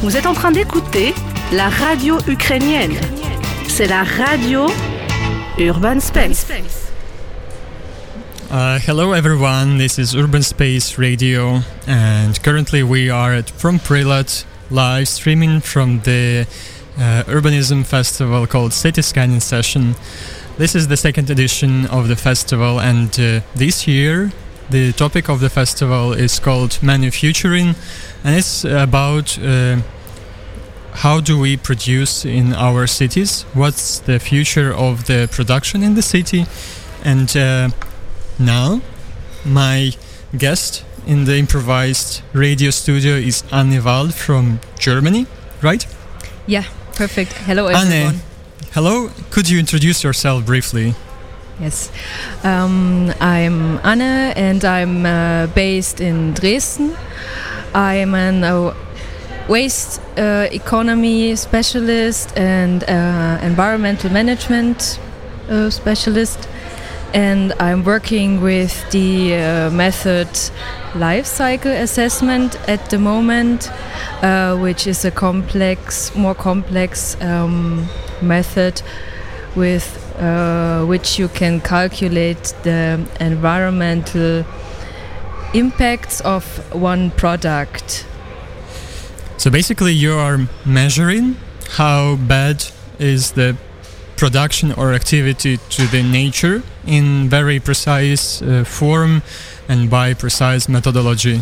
Vous êtes en train d'écouter la radio ukrainienne. C'est la radio Urban Space. Uh, hello everyone, this is Urban Space Radio, and currently we are at From Prelat live streaming from the uh, urbanism festival called City Scanning Session. This is the second edition of the festival, and uh, this year the topic of the festival is called Manufacturing, and it's about uh, how do we produce in our cities, what's the future of the production in the city, and uh, now my guest in the improvised radio studio is Anne Wald from Germany, right? Yeah, perfect. Hello, everyone. Anne, hello. Could you introduce yourself briefly? Yes, um, I'm Anne and I'm uh, based in Dresden. I'm an uh, waste uh, economy specialist and uh, environmental management uh, specialist. And I'm working with the uh, method life cycle assessment at the moment, which is a complex, more complex um, method with uh, which you can calculate the environmental impacts of one product. So basically, you are measuring how bad is the production or activity to the nature in very precise uh, form and by precise methodology.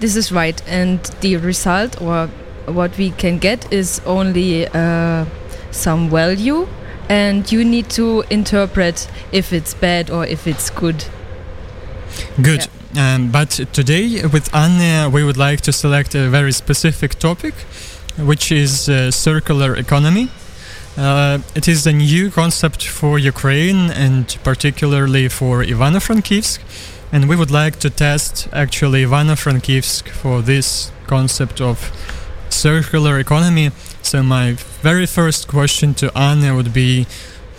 This is right, and the result or what we can get is only uh, some value, and you need to interpret if it's bad or if it's good. Good. Um, but today, with Anne, we would like to select a very specific topic, which is uh, circular economy. Uh, it is a new concept for Ukraine and particularly for Ivano-Frankivsk, and we would like to test actually Ivano-Frankivsk for this concept of circular economy. So my very first question to Anne would be,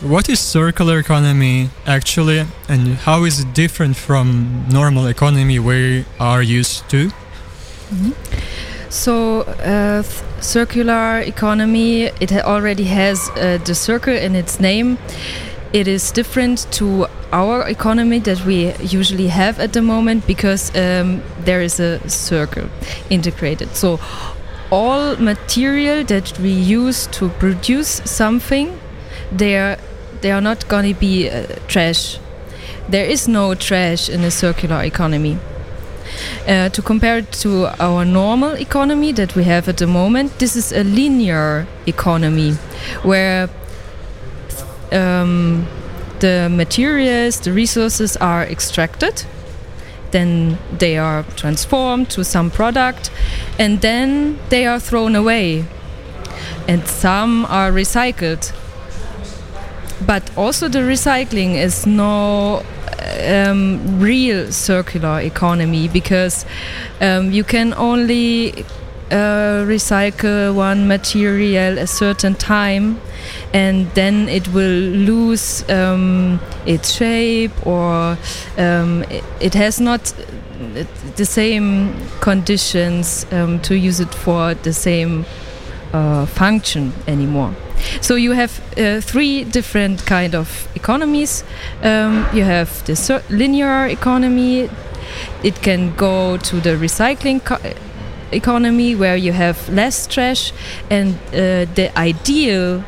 what is circular economy actually, and how is it different from normal economy we are used to? So, uh, circular economy, it already has uh, the circle in its name. It is different to our economy that we usually have at the moment because um, there is a circle integrated. So, all material that we use to produce something, they are they are not going to be uh, trash. There is no trash in a circular economy. Uh, to compare it to our normal economy that we have at the moment, this is a linear economy where um, the materials, the resources are extracted, then they are transformed to some product, and then they are thrown away. And some are recycled. But also, the recycling is no um, real circular economy because um, you can only uh, recycle one material a certain time and then it will lose um, its shape or um, it, it has not the same conditions um, to use it for the same uh, function anymore. So you have uh, three different kind of economies. Um, you have the linear economy. It can go to the recycling co- economy where you have less trash, and uh, the ideal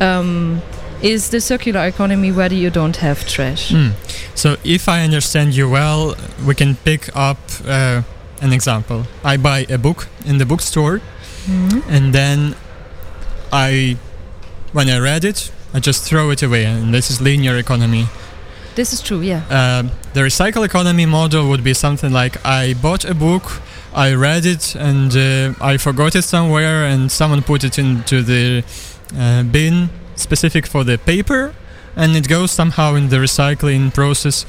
um, is the circular economy where you don't have trash. Hmm. So, if I understand you well, we can pick up uh, an example. I buy a book in the bookstore, and then I, when I read it, I just throw it away, and this is linear economy. This is true, yeah. Uh, the recycle economy model would be something like I bought a book, I read it, and uh, I forgot it somewhere, and someone put it into the bin specific for the paper, and it goes somehow in the recycling process.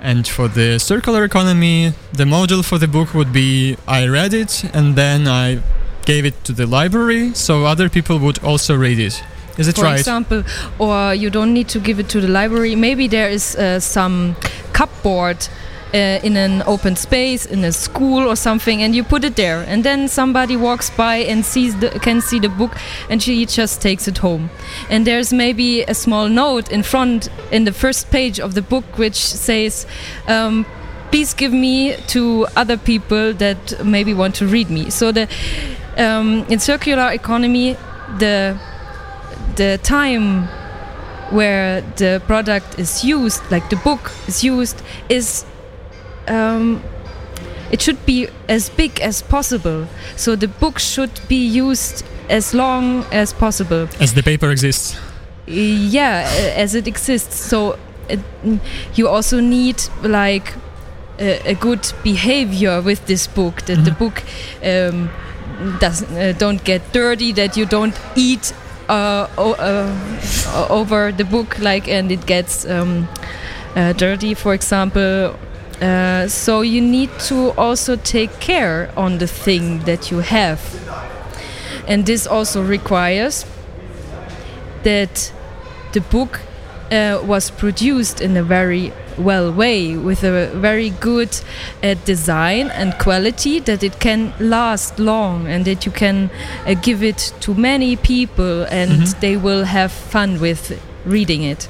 And for the circular economy, the model for the book would be I read it and then I gave it to the library so other people would also read it. Is it right? for right? example, or you don't need to give it to the library. Maybe there is uh, some cupboard uh, in an open space in a school or something and you put it there. And then somebody walks by and sees the, can see the book and she just takes it home. And there's maybe a small note in front in the first page of the book which says um, please give me to other people that maybe want to read me. So the um, in circular economy the the time where the product is used, like the book is used, is um, it should be as big as possible. So the book should be used as long as possible. As the paper exists. Yeah, as it exists. So it, you also need like a, a, good behavior with this book. That mm -hmm. the mm-hmm. book um, doesn't uh, don't get dirty. That you don't eat uh, uh, over the book, like, and it gets um, uh, dirty, for example. Uh, so you need to also take care on the thing that you have, and this also requires that the book uh, was produced in a very well way with a very good uh, design and quality that it can last long and that you can uh, give it to many people and mm -hmm. they will have fun with reading it.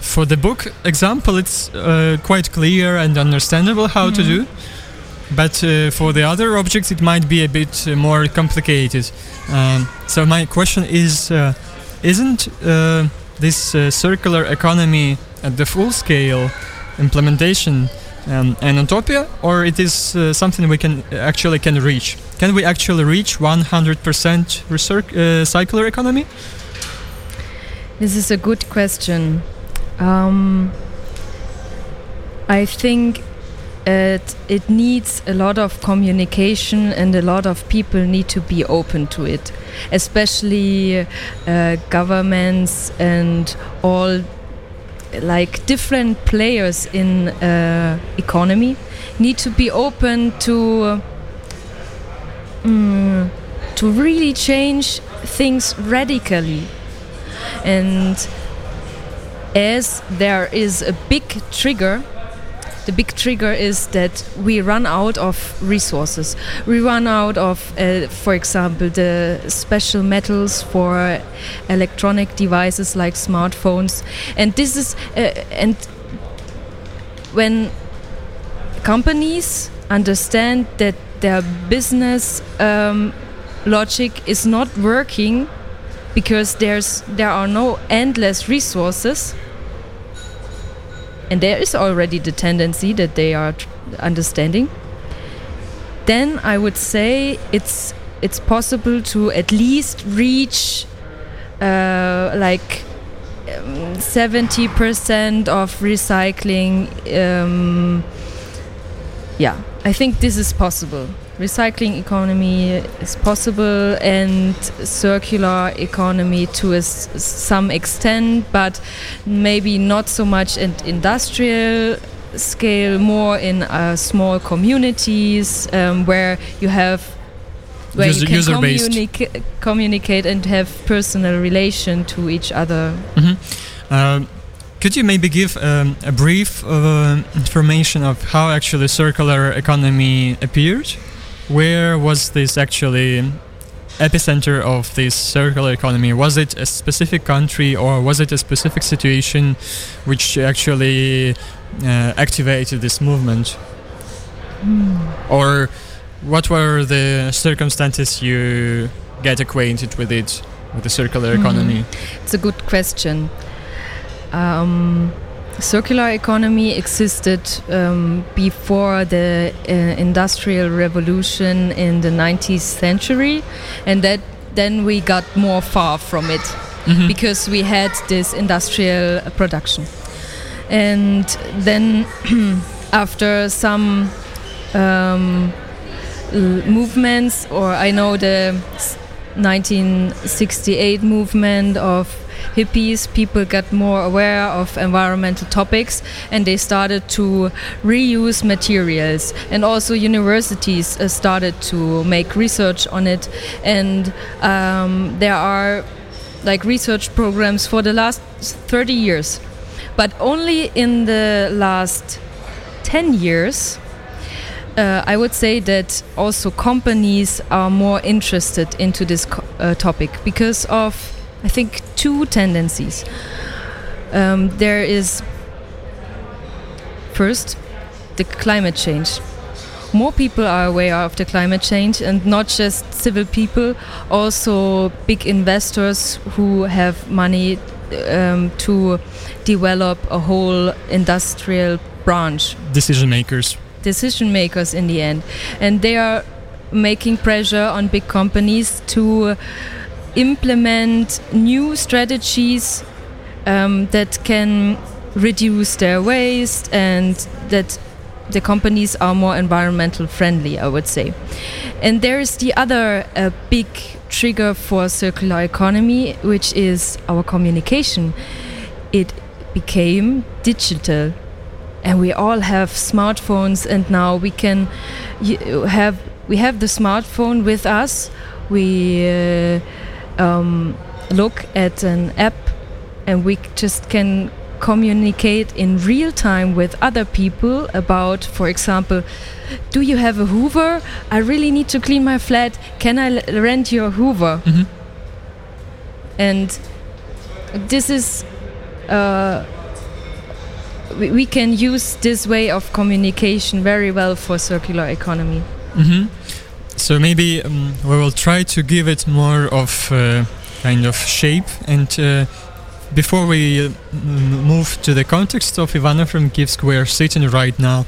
Uh, for the book example, it's uh, quite clear and understandable how mm to mm-hmm. do. But uh, for the other objects, it might be a bit uh, more complicated. Um, so my question is: Isn't this circular economy at the full scale implementation um, an utopia or it is uh, something we can actually can reach can we actually reach 100% research, uh, circular economy this is a good question um, i think it, it needs a lot of communication and a lot of people need to be open to it especially uh, governments and all like different players in uh, economy need to be open to um, to really change things radically. And as there is a big trigger the big trigger is that we run out of resources. We run out of, uh, for example, the special metals for electronic devices like smartphones, and this is uh, and when companies understand that their business um, logic is not working because there's there are no endless resources and there is already the tendency that they are understanding, then I would say it's it's possible to at least reach uh, like um, seventy um, percent of recycling. Um, yeah, I think this is possible recycling economy is possible and circular economy to a some extent, but maybe not so much in industrial scale, more in uh, small communities um, where you have where user, you can communica communicate and have personal relation to each other. Mm -hmm. could you maybe give um, a brief uh, information of how actually circular economy appeared? Where was this actually epicenter of this circular economy? Was it a specific country or was it a specific situation which actually uh, activated this movement? Mm. Or what were the circumstances you get acquainted with it, with the circular mm. economy? It's a good question. Um, circular economy existed um, before the uh, industrial revolution in the 19th century and that then we got more far from it mm -hmm. because we had this industrial production and then after some um, movements or i know the 1968 movement of hippies, people got more aware of environmental topics and they started to reuse materials. And also, universities uh, started to make research on it. And um, there are like research programs for the last 30 years. But only in the last 10 years, uh, I would say that also companies are more interested into this uh, topic because of, I think, two tendencies. Um, there is first the climate change. More people are aware of the climate change, and not just civil people, also big investors who have money um, to develop a whole industrial branch. Decision makers. Decision makers in the end. And they are making pressure on big companies to implement new strategies um, that can reduce their waste and that the companies are more environmental friendly, I would say. And there is the other uh, big trigger for circular economy, which is our communication. It became digital. And we all have smartphones, and now we can have we have the smartphone with us. We uh, um, look at an app, and we just can communicate in real time with other people about, for example, do you have a Hoover? I really need to clean my flat. Can I rent your Hoover? Mm -hmm. And this is. Uh, we, we can use this way of communication very well for circular economy. Mm -hmm. So maybe um, we will try to give it more of uh, kind of shape and uh, before we uh, move to the context of Ivano-Frankivsk, where sitting right now,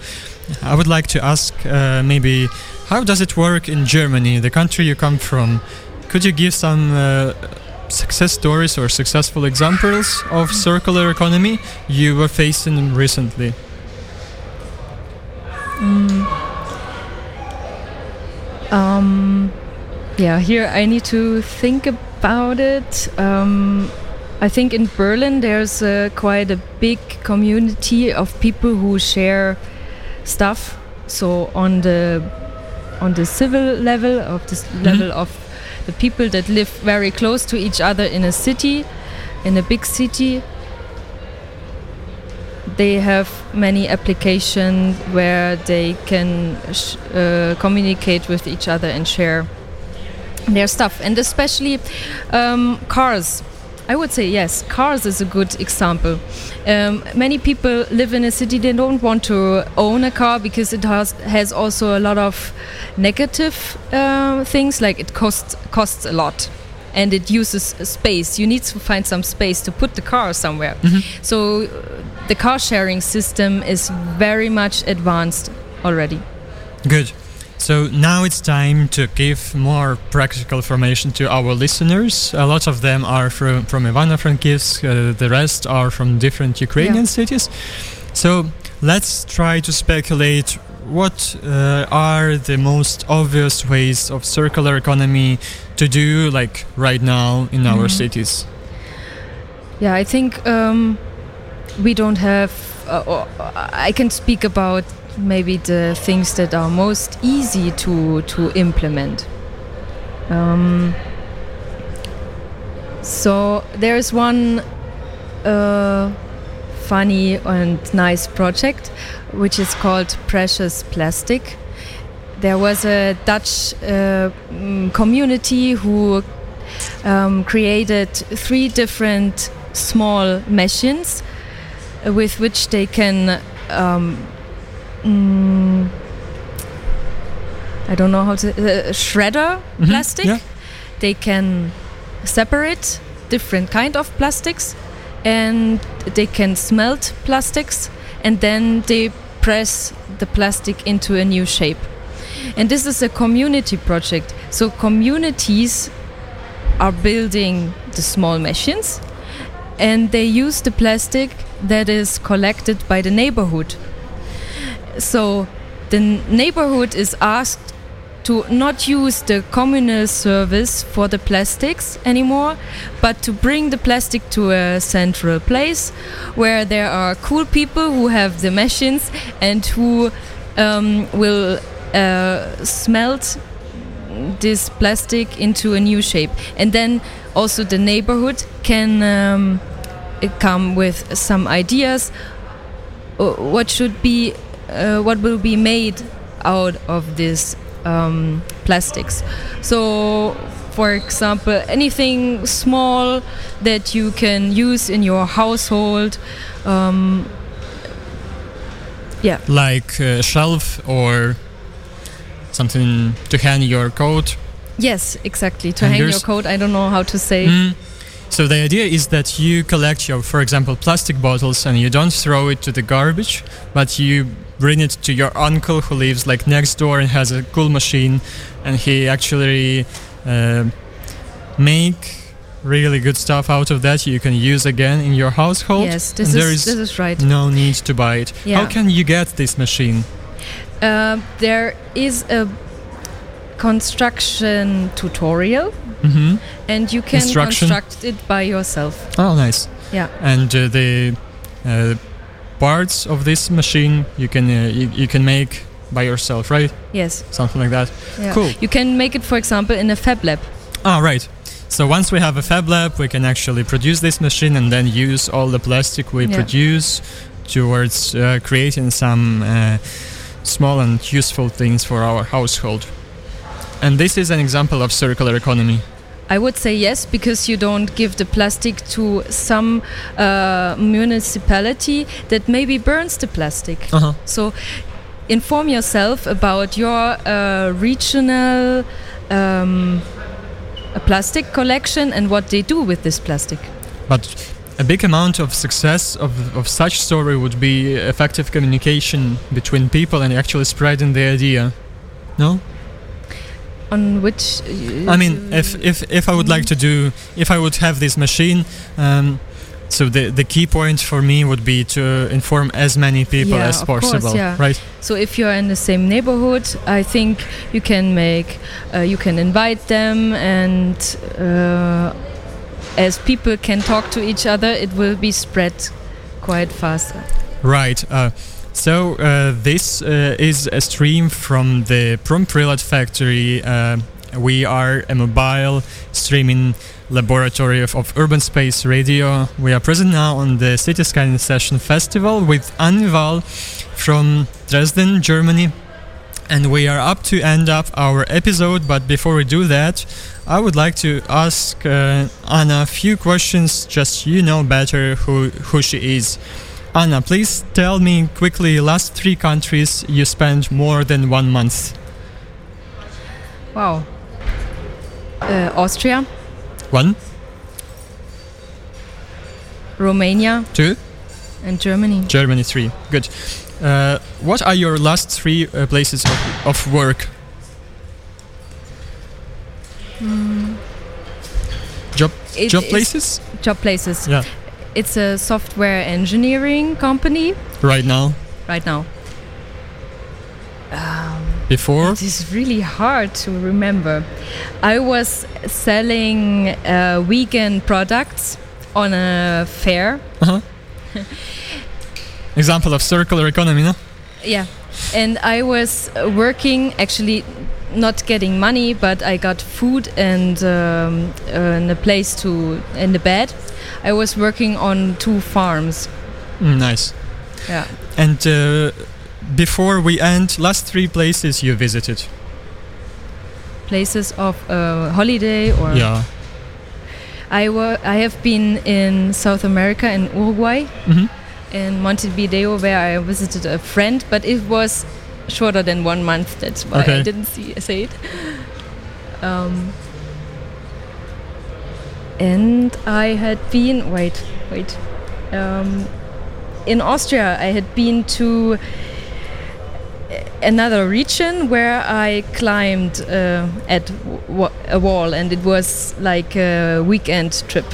I would like to ask uh, maybe how does it work in Germany, the country you come from? Could you give some uh, success stories or successful examples of circular economy you were facing recently? Um, yeah, here I need to think about it. Um, I think in Berlin there's uh, quite a big community of people who share stuff. So on the on the civil level of this mm -hmm. level of the people that live very close to each other in a city, in a big city, they have many applications where they can uh, communicate with each other and share their stuff, and especially um, cars I would say yes. Cars is a good example. Um, many people live in a city they don't want to own a car because it has has also a lot of negative uh, things like it costs costs a lot and it uses space. You need to find some space to put the car somewhere. Mm -hmm. So uh, the car sharing system is very much advanced already. Good. So now it's time to give more practical information to our listeners. A lot of them are from, from Ivano-Frankivsk, uh, the rest are from different Ukrainian yeah. cities. So let's try to speculate what uh, are the most obvious ways of circular economy to do like right now in mm-hmm. our cities? Yeah, I think um, we don't have, uh, I can speak about maybe the things that are most easy to to implement. Um, so there is one uh, funny and nice project which is called Precious Plastic. There was a Dutch uh, mm, community who um, created three different small machines with which they can um, mm, I don't know how to uh, shredder mm -hmm. plastic. Yeah. They can separate different kind of plastics, and they can smelt plastics, and then they press the plastic into a new shape. And this is a community project. So communities are building the small machines, and they use the plastic that is collected by the neighborhood so the neighborhood is asked to not use the communal service for the plastics anymore, but to bring the plastic to a central place where there are cool people who have the machines and who um, will uh, smelt this plastic into a new shape. And then also the neighborhood can um, come with some ideas. Uh, what should be uh, what will be made out of these um, plastics. So, for example, anything small that you can use in your household. Um, yeah. Like a shelf or something to hang your coat. Yes, exactly. To hang your coat. I don't know how to say. Mm. So the idea is that you collect your, for example, plastic bottles and you don't throw it to the garbage, but you bring it to your uncle who lives like next door and has a cool machine, and he actually uh, make really good stuff out of that you can use again in your household. Yes, this and there is, is this is right. no need to buy it. Yeah. How can you get this machine? Uh, there is a construction tutorial, hmm and you can construct it by yourself. Oh, nice. Yeah. and uh, the uh, parts of this machine you can uh, you, you can make by yourself right Yes. something like that Yeah. cool You can make it, for example, in a fab lab. ah right so once we have a fab lab we can actually produce this machine and then use all the plastic we Yeah. produce towards uh, creating some uh, small and useful things for our household and this is an example of circular economy I would say yes, because you don't give the plastic to some uh, municipality that maybe burns the plastic. uh-huh. So inform yourself about your uh, regional um, plastic collection and what they do with this plastic. But a big amount of success of, of such story would be effective communication between people and actually spreading the idea. No? On which uh, I mean, if, if, if I would like to do, if I would have this machine, um, so the, the key point for me would be to inform as many people Yeah, as of course, possible, yeah. right? So if you're in the same neighborhood, I think you can make, uh, you can invite them, and uh, as people can talk to each other, it will be spread quite faster. Right. Uh, so uh, this uh, is a stream from the Promprylad factory. Uh, we are a mobile streaming laboratory of, of urban space radio. We are present now on the City Scanning Session Festival with Anval from Dresden, Germany. And we are up to end up our episode, but before we do that, I would like to ask uh, Anna a few questions just you know better who, who she is. Anna, please tell me quickly last three countries you spent more than one month. Wow. Uh, Austria, One, Romania, two, and Germany. Germany, three. Good. Uh, what are your last three uh, places of, of work? Job It job places? Job places. Yeah. It's a software engineering company Right now. right now. Before? It is really hard to remember. I was selling uh, vegan products on a fair. Uh-huh. Example of circular economy, no? Yeah. And I was uh, working, actually not getting money, but I got food and, um, uh, and a place to, in the bed. I was working on two farms. Mm, nice. Yeah. And uh, before we end, last three places you visited. Places of uh, holiday or. Yeah. I, wa- I have been in South America, in Uruguay. hmm in Montevideo where I visited a friend, but it was shorter than one month. That's why I didn't see say it. Um, and I had been wait wait um, in Austria. I had been to another region where I climbed uh, at w- a wall, and it was like a weekend trip.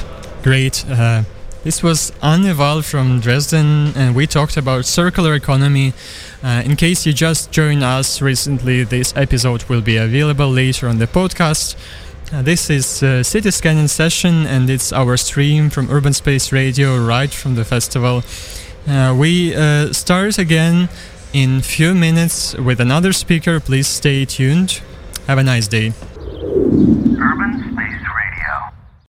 Great. Uh, this was Anne Val from Dresden, and we talked about circular economy. Uh, in case you just joined us recently, this episode will be available later on the podcast. Uh, this is uh, City Scanning Session, and it's our stream from Urban Space Radio right from the festival. Uh, we uh, start again in few minutes with another speaker. Please stay tuned. Have a nice day.